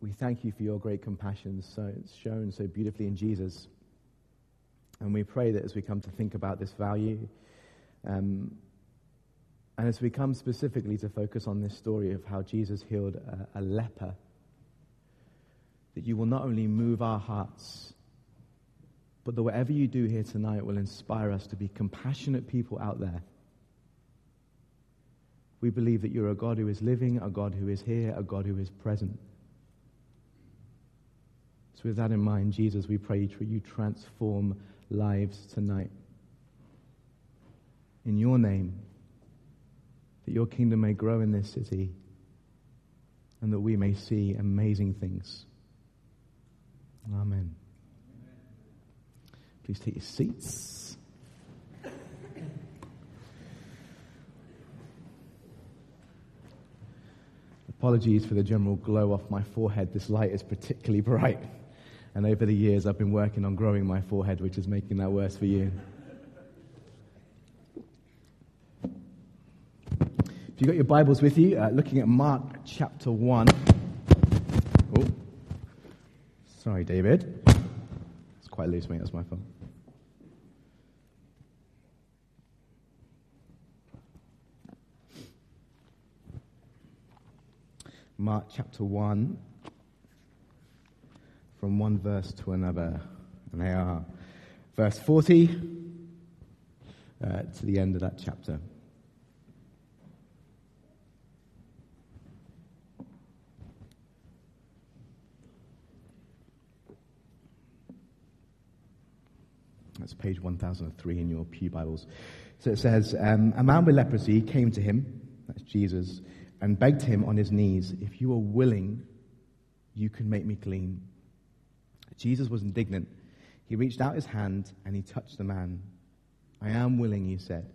we thank you for your great compassion, so it's shown so beautifully in Jesus. And we pray that as we come to think about this value, um, and as we come specifically to focus on this story of how Jesus healed a, a leper, that you will not only move our hearts, but that whatever you do here tonight will inspire us to be compassionate people out there. We believe that you're a God who is living, a God who is here, a God who is present. So, with that in mind, Jesus, we pray that you transform lives tonight. In your name, that your kingdom may grow in this city and that we may see amazing things. Amen. Please take your seats. Apologies for the general glow off my forehead. This light is particularly bright. And over the years, I've been working on growing my forehead, which is making that worse for you. If you've got your Bibles with you, uh, looking at Mark chapter 1. Oh, sorry, David. It's quite loose, mate. That's my fault. Mark chapter 1 from one verse to another. And they are verse 40 uh, to the end of that chapter. That's page 1003 in your Pew Bibles. So it says, um, A man with leprosy came to him, that's Jesus, and begged him on his knees, If you are willing, you can make me clean. Jesus was indignant. He reached out his hand and he touched the man. I am willing, he said.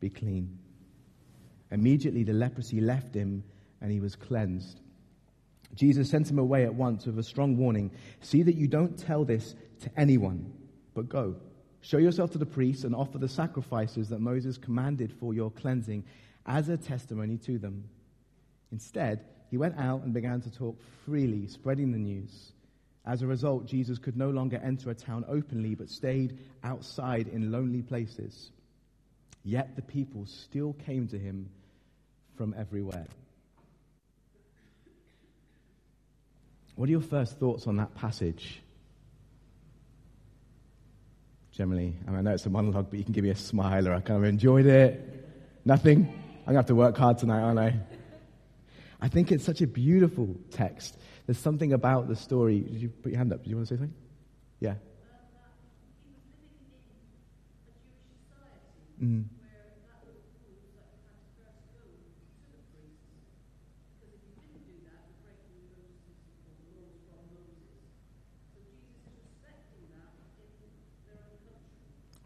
Be clean. Immediately the leprosy left him and he was cleansed. Jesus sent him away at once with a strong warning See that you don't tell this to anyone, but go. Show yourself to the priests and offer the sacrifices that Moses commanded for your cleansing as a testimony to them. Instead, he went out and began to talk freely, spreading the news. As a result, Jesus could no longer enter a town openly, but stayed outside in lonely places. Yet the people still came to him from everywhere. What are your first thoughts on that passage? Generally, I, mean, I know it's a monologue, but you can give me a smile or I kind of enjoyed it. Nothing? I'm going to have to work hard tonight, aren't I? I think it's such a beautiful text. There's something about the story. Did you put your hand up? Did you want to say something? Yeah. Mm.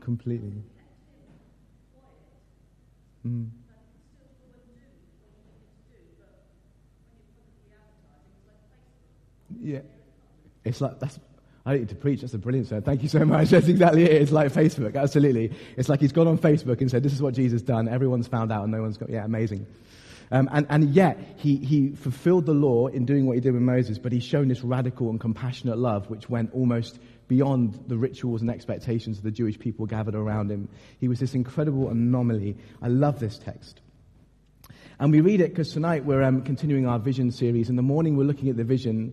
Completely. Mm. Yeah. It's like, that's, I need to preach. That's a brilliant sermon. Thank you so much. That's exactly it. It's like Facebook. Absolutely. It's like he's gone on Facebook and said, this is what Jesus done. Everyone's found out and no one's got, yeah, amazing. Um, and, and yet, he, he fulfilled the law in doing what he did with Moses, but he's shown this radical and compassionate love, which went almost beyond the rituals and expectations of the Jewish people gathered around him. He was this incredible anomaly. I love this text. And we read it because tonight we're um, continuing our vision series. In the morning, we're looking at the vision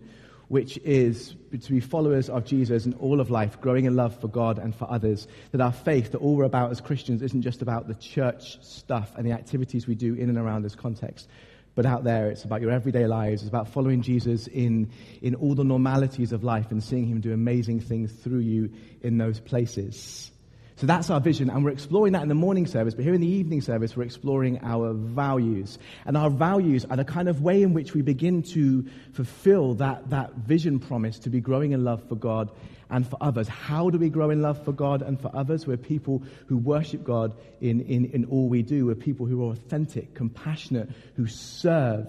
which is to be followers of Jesus in all of life, growing in love for God and for others. That our faith, that all we're about as Christians, isn't just about the church stuff and the activities we do in and around this context, but out there, it's about your everyday lives. It's about following Jesus in, in all the normalities of life and seeing him do amazing things through you in those places. So that's our vision, and we're exploring that in the morning service. But here in the evening service, we're exploring our values. And our values are the kind of way in which we begin to fulfill that, that vision promise to be growing in love for God and for others. How do we grow in love for God and for others? We're people who worship God in, in, in all we do. We're people who are authentic, compassionate, who serve,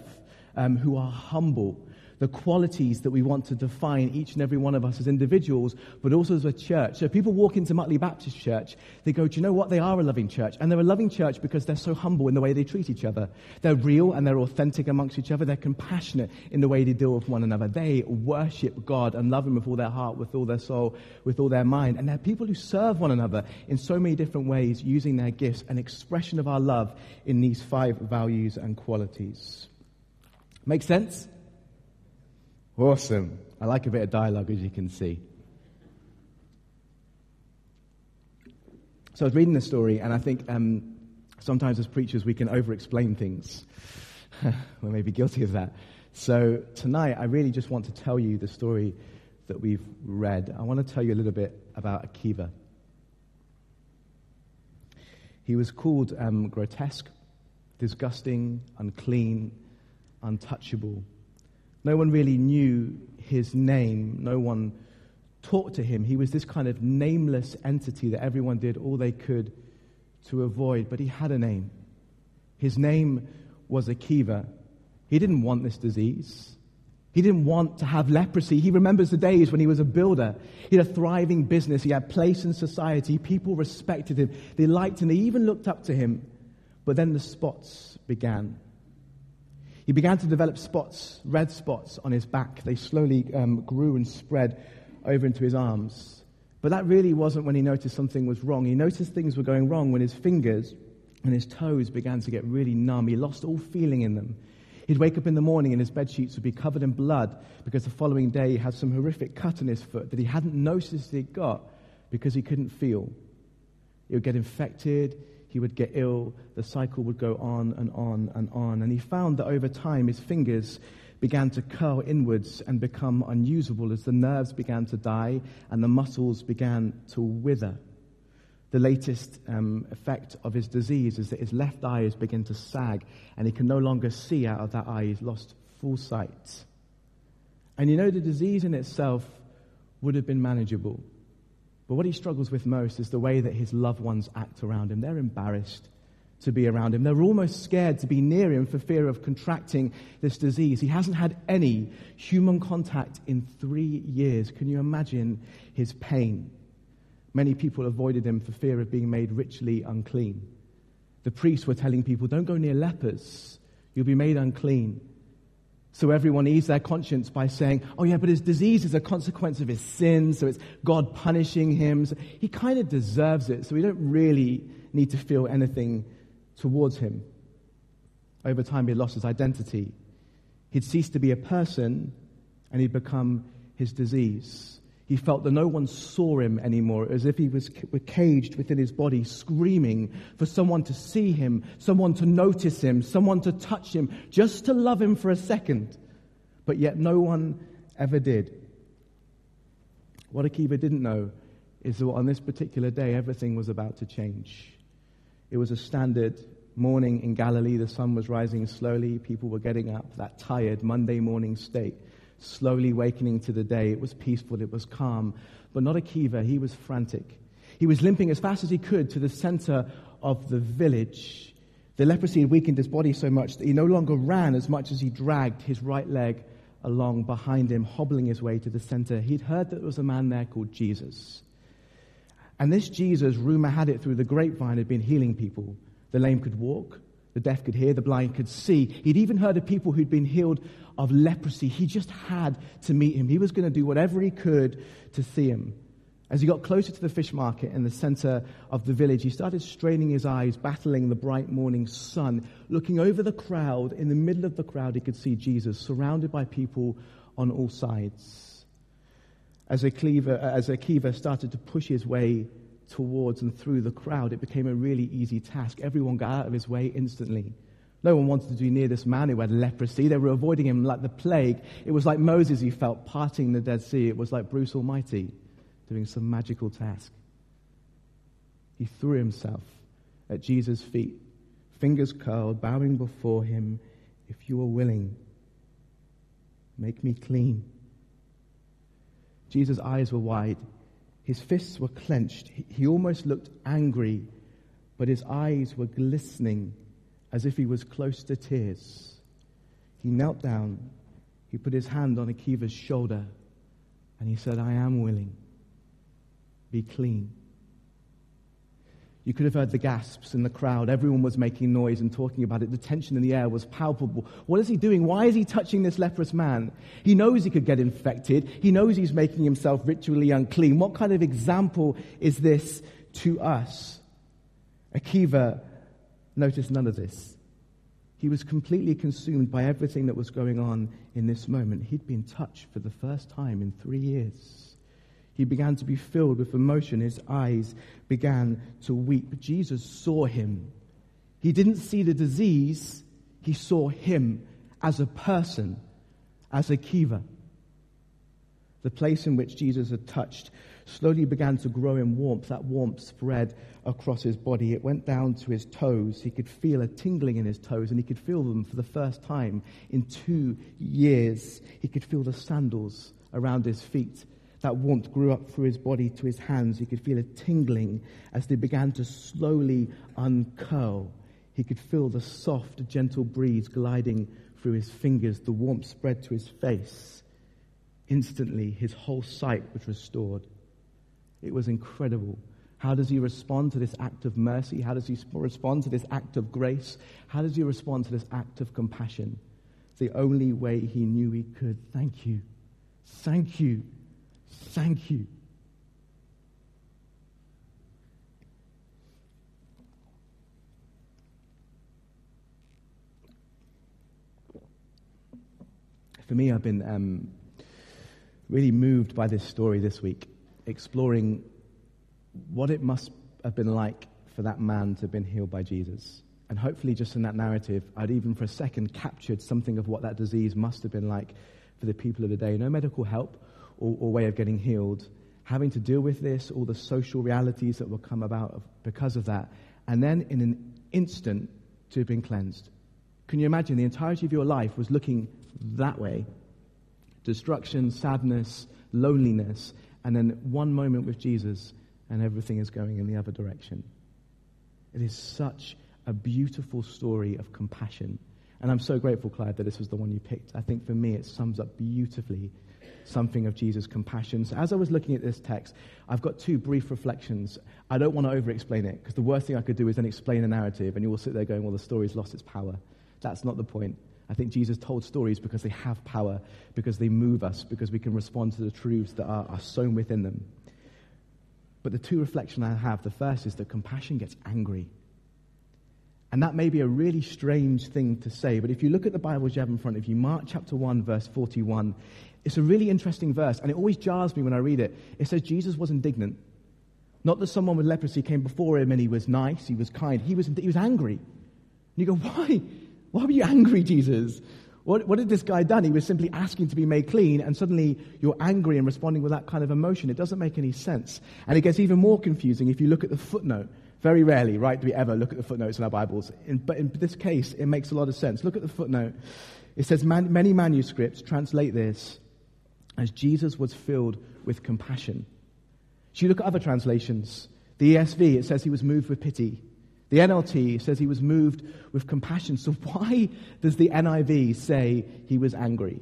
um, who are humble the qualities that we want to define each and every one of us as individuals, but also as a church. So people walk into Mutley Baptist Church, they go, Do you know what? They are a loving church. And they're a loving church because they're so humble in the way they treat each other. They're real and they're authentic amongst each other. They're compassionate in the way they deal with one another. They worship God and love Him with all their heart, with all their soul, with all their mind. And they're people who serve one another in so many different ways, using their gifts, an expression of our love in these five values and qualities. Make sense? Awesome. I like a bit of dialogue, as you can see. So I was reading the story, and I think um, sometimes as preachers we can over explain things. we may be guilty of that. So tonight, I really just want to tell you the story that we've read. I want to tell you a little bit about Akiva. He was called um, grotesque, disgusting, unclean, untouchable. No one really knew his name. No one talked to him. He was this kind of nameless entity that everyone did all they could to avoid, but he had a name. His name was Akiva. He didn't want this disease. He didn't want to have leprosy. He remembers the days when he was a builder. He had a thriving business. He had place in society. People respected him. They liked him. They even looked up to him. But then the spots began. He began to develop spots, red spots on his back. They slowly um, grew and spread over into his arms. But that really wasn't when he noticed something was wrong. He noticed things were going wrong when his fingers and his toes began to get really numb. He lost all feeling in them. He'd wake up in the morning and his bed sheets would be covered in blood because the following day he had some horrific cut on his foot that he hadn't noticed he'd got because he couldn't feel. It would get infected, he would get ill, the cycle would go on and on and on. And he found that over time his fingers began to curl inwards and become unusable as the nerves began to die and the muscles began to wither. The latest um, effect of his disease is that his left eye has begun to sag and he can no longer see out of that eye. He's lost full sight. And you know, the disease in itself would have been manageable. But what he struggles with most is the way that his loved ones act around him. They're embarrassed to be around him. They're almost scared to be near him for fear of contracting this disease. He hasn't had any human contact in three years. Can you imagine his pain? Many people avoided him for fear of being made ritually unclean. The priests were telling people, don't go near lepers, you'll be made unclean. So everyone eased their conscience by saying, oh, yeah, but his disease is a consequence of his sin, so it's God punishing him. So he kind of deserves it, so we don't really need to feel anything towards him. Over time, he lost his identity. He'd ceased to be a person, and he'd become his disease. He felt that no one saw him anymore, as if he was caged within his body, screaming for someone to see him, someone to notice him, someone to touch him, just to love him for a second. But yet no one ever did. What Akiva didn't know is that on this particular day, everything was about to change. It was a standard morning in Galilee. The sun was rising slowly. People were getting up, that tired Monday morning state slowly wakening to the day. It was peaceful, it was calm. But not Akiva, he was frantic. He was limping as fast as he could to the center of the village. The leprosy had weakened his body so much that he no longer ran as much as he dragged his right leg along behind him, hobbling his way to the center. He'd heard that there was a man there called Jesus. And this Jesus, rumor had it through the grapevine, had been healing people. The lame could walk, the deaf could hear, the blind could see. He'd even heard of people who'd been healed of leprosy. He just had to meet him. He was going to do whatever he could to see him. As he got closer to the fish market in the center of the village, he started straining his eyes, battling the bright morning sun. Looking over the crowd, in the middle of the crowd, he could see Jesus surrounded by people on all sides. As Akiva, as Akiva started to push his way towards and through the crowd, it became a really easy task. Everyone got out of his way instantly. No one wanted to be near this man who had leprosy. They were avoiding him like the plague. It was like Moses, he felt, parting the Dead Sea. It was like Bruce Almighty doing some magical task. He threw himself at Jesus' feet, fingers curled, bowing before him. If you are willing, make me clean. Jesus' eyes were wide. His fists were clenched. He almost looked angry, but his eyes were glistening as if he was close to tears. He knelt down he put his hand on Akiva's shoulder and he said, I am willing. Be clean. You could have heard the gasps in the crowd. Everyone was making noise and talking about it. The tension in the air was palpable. What is he doing? Why is he touching this leprous man? He knows he could get infected. He knows he's making himself ritually unclean. What kind of example is this to us? Akiva noticed none of this. He was completely consumed by everything that was going on in this moment. He'd been touched for the first time in three years. He began to be filled with emotion. His eyes began to weep. Jesus saw him. He didn't see the disease, he saw him as a person, as Akiva. The place in which Jesus had touched slowly began to grow in warmth. That warmth spread across his body. It went down to his toes. He could feel a tingling in his toes, and he could feel them for the first time in two years. He could feel the sandals around his feet that warmth grew up through his body to his hands. He could feel it tingling as they began to slowly uncurl. He could feel the soft, gentle breeze gliding through his fingers. The warmth spread to his face. Instantly, his whole sight was restored. It was incredible. How does he respond to this act of mercy? How does he respond to this act of grace? How does he respond to this act of compassion? The only way he knew he could. Thank you. Thank you Thank you. For me, I've been um, really moved by this story this week, exploring what it must have been like for that man to have been healed by Jesus. And hopefully, just in that narrative, I'd even for a second captured something of what that disease must have been like for the people of the day. No medical help, or, or way of getting healed, having to deal with this, all the social realities that will come about because of that, and then in an instant to have been cleansed. Can you imagine the entirety of your life was looking that way? Destruction, sadness, loneliness, and then one moment with Jesus, and everything is going in the other direction. It is such a beautiful story of compassion. And I'm so grateful, Clive, that this was the one you picked. I think for me, it sums up beautifully something of Jesus' compassion. So as I was looking at this text, I've got two brief reflections. I don't want to over explain it because the worst thing I could do is then explain a narrative and you will sit there going, well, the story's lost its power. That's not the point. I think Jesus told stories because they have power, because they move us, because we can respond to the truths that are, are sown within them. But the two reflections I have the first is that compassion gets angry. And that may be a really strange thing to say, but if you look at the Bibles you have in front of you, Mark chapter 1, verse 41, it's a really interesting verse, and it always jars me when I read it. It says Jesus was indignant. Not that someone with leprosy came before him and he was nice, he was kind. He was, he was angry. And you go, why? Why were you angry, Jesus? What, what had this guy done? He was simply asking to be made clean, and suddenly you're angry and responding with that kind of emotion. It doesn't make any sense. And it gets even more confusing if you look at the footnote. Very rarely, right, do we ever look at the footnotes in our Bibles. In, but in this case, it makes a lot of sense. Look at the footnote. It says man, many manuscripts translate this as Jesus was filled with compassion. So you look at other translations. The ESV, it says he was moved with pity. The NLT says he was moved with compassion. So why does the NIV say he was angry?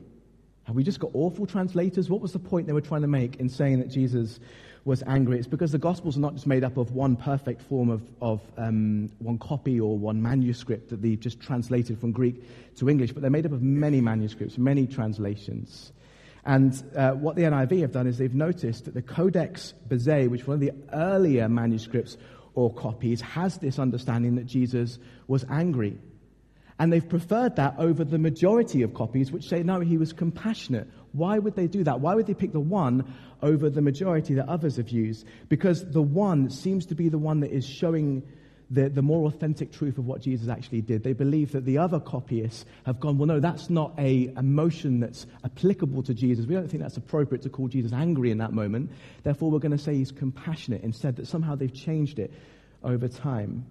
Have we just got awful translators? What was the point they were trying to make in saying that Jesus was angry? It's because the Gospels are not just made up of one perfect form of, of um, one copy or one manuscript that they've just translated from Greek to English, but they're made up of many manuscripts, many translations. And uh, what the NIV have done is they've noticed that the Codex Bezae, which one of the earlier manuscripts or copies, has this understanding that Jesus was angry. And they've preferred that over the majority of copies, which say, no, he was compassionate. Why would they do that? Why would they pick the one over the majority that others have used? Because the one seems to be the one that is showing the, the more authentic truth of what Jesus actually did. They believe that the other copyists have gone, well, no, that's not a emotion that's applicable to Jesus. We don't think that's appropriate to call Jesus angry in that moment. Therefore, we're going to say he's compassionate instead, that somehow they've changed it over time.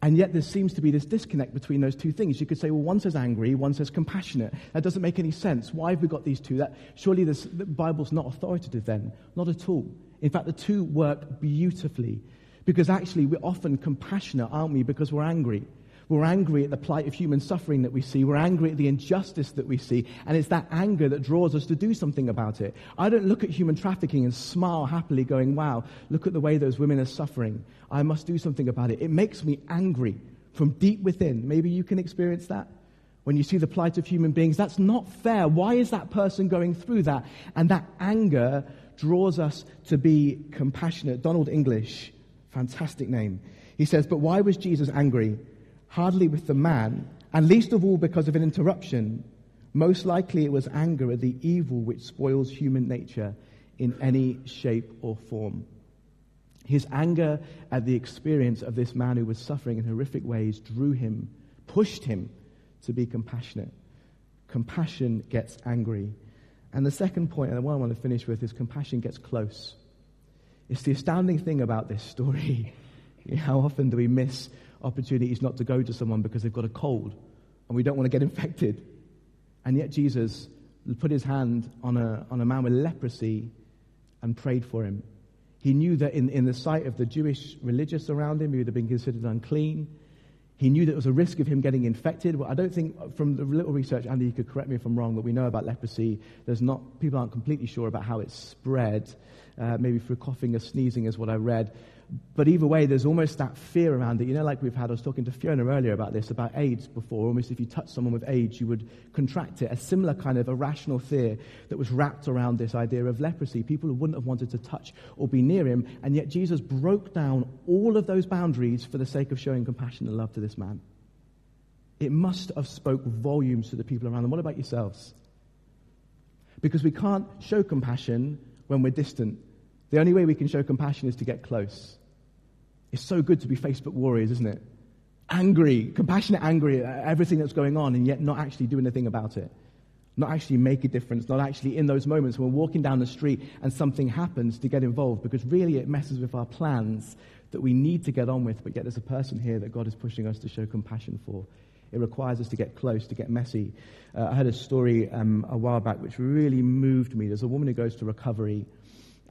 And yet, there seems to be this disconnect between those two things. You could say, well, one says angry, one says compassionate. That doesn't make any sense. Why have we got these two? That, surely this, the Bible's not authoritative then. Not at all. In fact, the two work beautifully because actually, we're often compassionate, aren't we? Because we're angry. We're angry at the plight of human suffering that we see. We're angry at the injustice that we see. And it's that anger that draws us to do something about it. I don't look at human trafficking and smile happily, going, wow, look at the way those women are suffering. I must do something about it. It makes me angry from deep within. Maybe you can experience that when you see the plight of human beings. That's not fair. Why is that person going through that? And that anger draws us to be compassionate. Donald English, fantastic name. He says, But why was Jesus angry? hardly with the man, and least of all because of an interruption. Most likely it was anger at the evil which spoils human nature in any shape or form. His anger at the experience of this man who was suffering in horrific ways drew him, pushed him to be compassionate. Compassion gets angry. And the second point, and the one I want to finish with, is compassion gets close. It's the astounding thing about this story. How often do we miss opportunities not to go to someone because they've got a cold and we don't want to get infected. And yet Jesus put his hand on a, on a man with leprosy and prayed for him. He knew that in, in the sight of the Jewish religious around him, he would have been considered unclean. He knew that there was a risk of him getting infected. Well, I don't think, from the little research, Andy, you could correct me if I'm wrong, that we know about leprosy, there's not, people aren't completely sure about how it's spread. Uh, maybe through coughing or sneezing is what I read. But either way, there's almost that fear around it. You know, like we've had, I was talking to Fiona earlier about this, about AIDS before. Almost if you touch someone with AIDS, you would contract it. A similar kind of irrational fear that was wrapped around this idea of leprosy. People who wouldn't have wanted to touch or be near him. And yet Jesus broke down all of those boundaries for the sake of showing compassion and love to this man. It must have spoke volumes to the people around them. What about yourselves? Because we can't show compassion when we're distant. The only way we can show compassion is to get close. It's so good to be Facebook warriors, isn't it? Angry, compassionate, angry at everything that's going on, and yet not actually doing anything about it. Not actually make a difference, not actually in those moments when we're walking down the street and something happens to get involved, because really it messes with our plans that we need to get on with, but yet there's a person here that God is pushing us to show compassion for. It requires us to get close, to get messy. Uh, I heard a story um, a while back which really moved me. There's a woman who goes to recovery,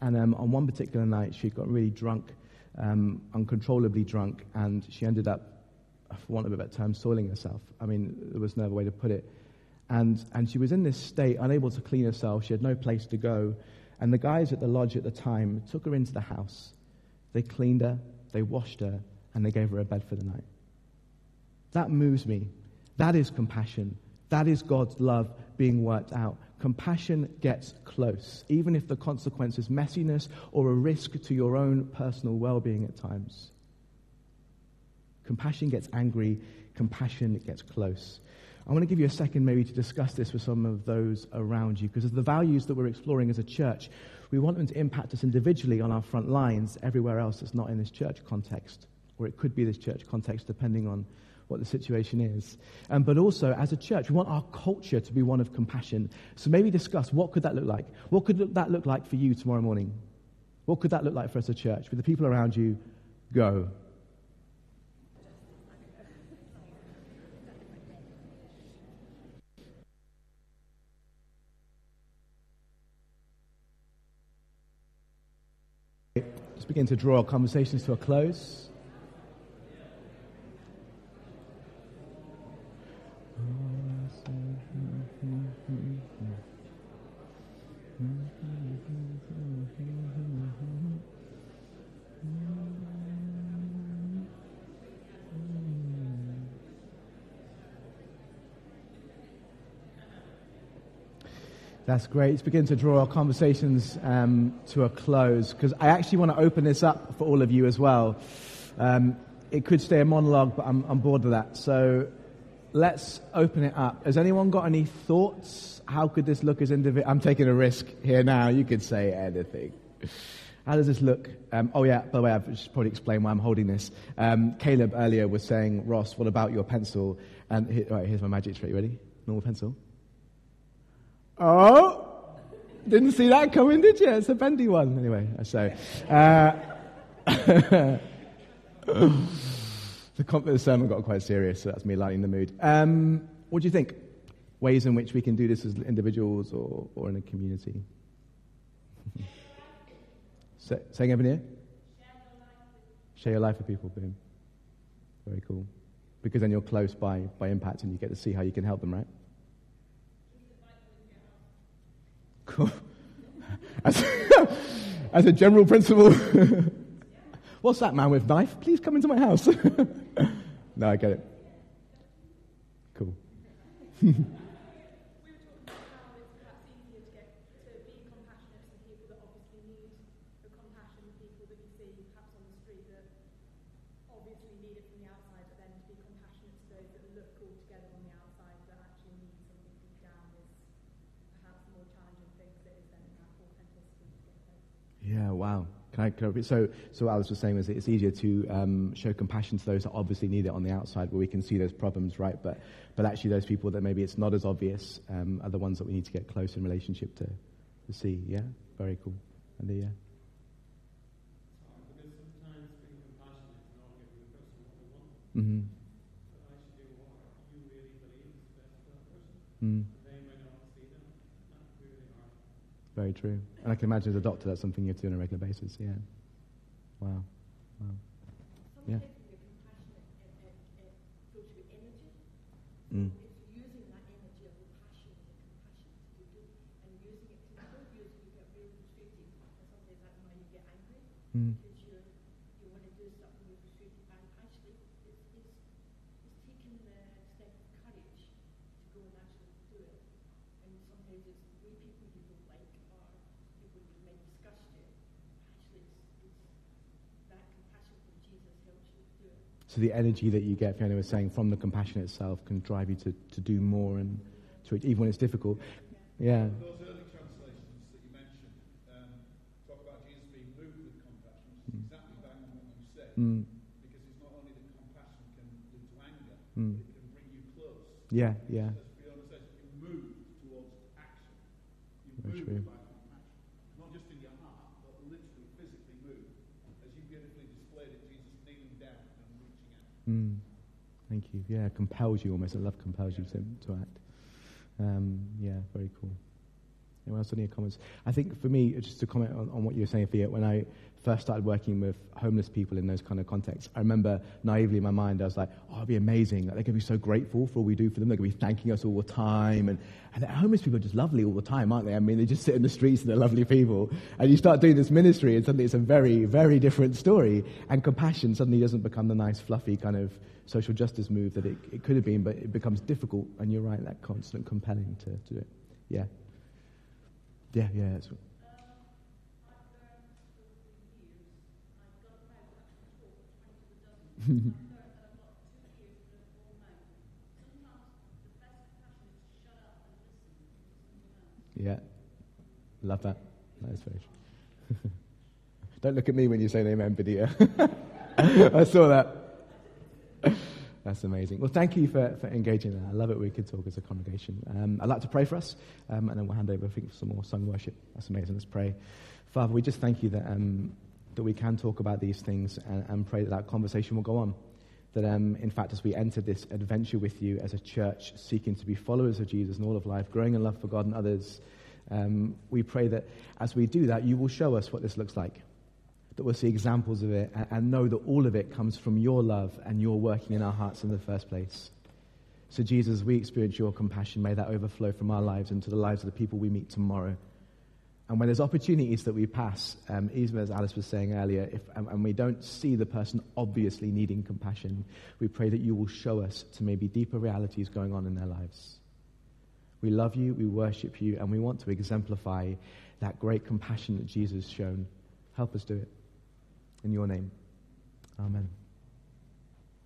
and um, on one particular night she got really drunk um, uncontrollably drunk, and she ended up, for want of a better term, soiling herself. I mean, there was no other way to put it. And, and she was in this state, unable to clean herself. She had no place to go. And the guys at the lodge at the time took her into the house. They cleaned her, they washed her, and they gave her a bed for the night. That moves me. That is compassion. That is God's love being worked out. Compassion gets close, even if the consequence is messiness or a risk to your own personal well being at times. Compassion gets angry, compassion gets close. I want to give you a second maybe to discuss this with some of those around you because of the values that we're exploring as a church, we want them to impact us individually on our front lines everywhere else that's not in this church context, or it could be this church context depending on what the situation is. Um, but also, as a church, we want our culture to be one of compassion. So maybe discuss what could that look like? What could that look like for you tomorrow morning? What could that look like for us as a church? With the people around you, go. Just begin to draw our conversations to a close. That's great. Let's begin to draw our conversations um, to a close because I actually want to open this up for all of you as well. Um, it could stay a monologue, but I'm, I'm bored of that. So let's open it up. Has anyone got any thoughts? How could this look as individual? I'm taking a risk here now. You could say anything. How does this look? Um, oh, yeah, by the way, I've just probably explained why I'm holding this. Um, Caleb earlier was saying, Ross, what about your pencil? And here, right, here's my magic trick. You ready? Normal pencil. Oh, didn't see that coming, did you? It's a bendy one. Anyway, so. Uh, the, the sermon got quite serious, so that's me lighting the mood. Um, what do you think? Ways in which we can do this as individuals or, or in a community? Say, saying everything here? Share your life with people, boom. Very cool. Because then you're close by, by impact and you get to see how you can help them, right? As, as a general principle, what's that man with knife? Please come into my house. no, I get it. Cool. Yeah, wow. Can I, can I, so, so what Alice was saying was it's easier to um, show compassion to those that obviously need it on the outside, where we can see those problems, right? But, but actually, those people that maybe it's not as obvious um, are the ones that we need to get close in relationship to, to see. Yeah, very cool. And yeah. But I should do what you really believe is the, yeah. Mm-hmm. Mm. Very true. And I can imagine as a doctor, that's something you have to do on a regular basis. Yeah. Wow. Wow. Yeah. Mm. Mm. So the energy that you get, Fiona was saying, from the compassion itself can drive you to, to do more and to, even when it's difficult. Yeah. Those early translations that you mentioned um, talk about Jesus being moved with compassion, which is mm. exactly bang on what you said. Mm. Because it's not only that compassion can lead to anger, mm. it can bring you close. Yeah, yeah. As Fiona says, you move towards action. You Very move true. by compassion. Not just in your heart, but literally physically move. As you beautifully displayed it, Jesus kneeling down and reaching out. Mm. Thank you. Yeah, compels you almost. I love compels you to, to act. Um, yeah, very cool. Anyone else any comments? I think for me, just to comment on, on what you were saying, Fiat, when I first started working with homeless people in those kind of contexts, I remember naively in my mind, I was like, oh, it'd be amazing. Like, they're going to be so grateful for all we do for them. They're going to be thanking us all the time. And, and homeless people are just lovely all the time, aren't they? I mean, they just sit in the streets and they're lovely people. And you start doing this ministry and suddenly it's a very, very different story. And compassion suddenly doesn't become the nice, fluffy kind of social justice move that it, it could have been, but it becomes difficult. And you're right, that constant compelling to, to do it. Yeah. Yeah, yeah. That's, what. yeah. Love that. That is very true. Don't look at me when you say amen, Badia. I saw that. That's amazing. Well, thank you for, for engaging there. I love it we could talk as a congregation. Um, I'd like to pray for us, um, and then we'll hand over, I think, for some more sung worship. That's amazing. Let's pray. Father, we just thank you that, um, that we can talk about these things and, and pray that that conversation will go on. That, um, in fact, as we enter this adventure with you as a church, seeking to be followers of Jesus in all of life, growing in love for God and others, um, we pray that as we do that, you will show us what this looks like that we'll see examples of it and, and know that all of it comes from your love and your working in our hearts in the first place. So, Jesus, we experience your compassion. May that overflow from our lives into the lives of the people we meet tomorrow. And when there's opportunities that we pass, um, even as Alice was saying earlier, if, and, and we don't see the person obviously needing compassion, we pray that you will show us to maybe deeper realities going on in their lives. We love you, we worship you, and we want to exemplify that great compassion that Jesus has shown. Help us do it. In your name. Amen.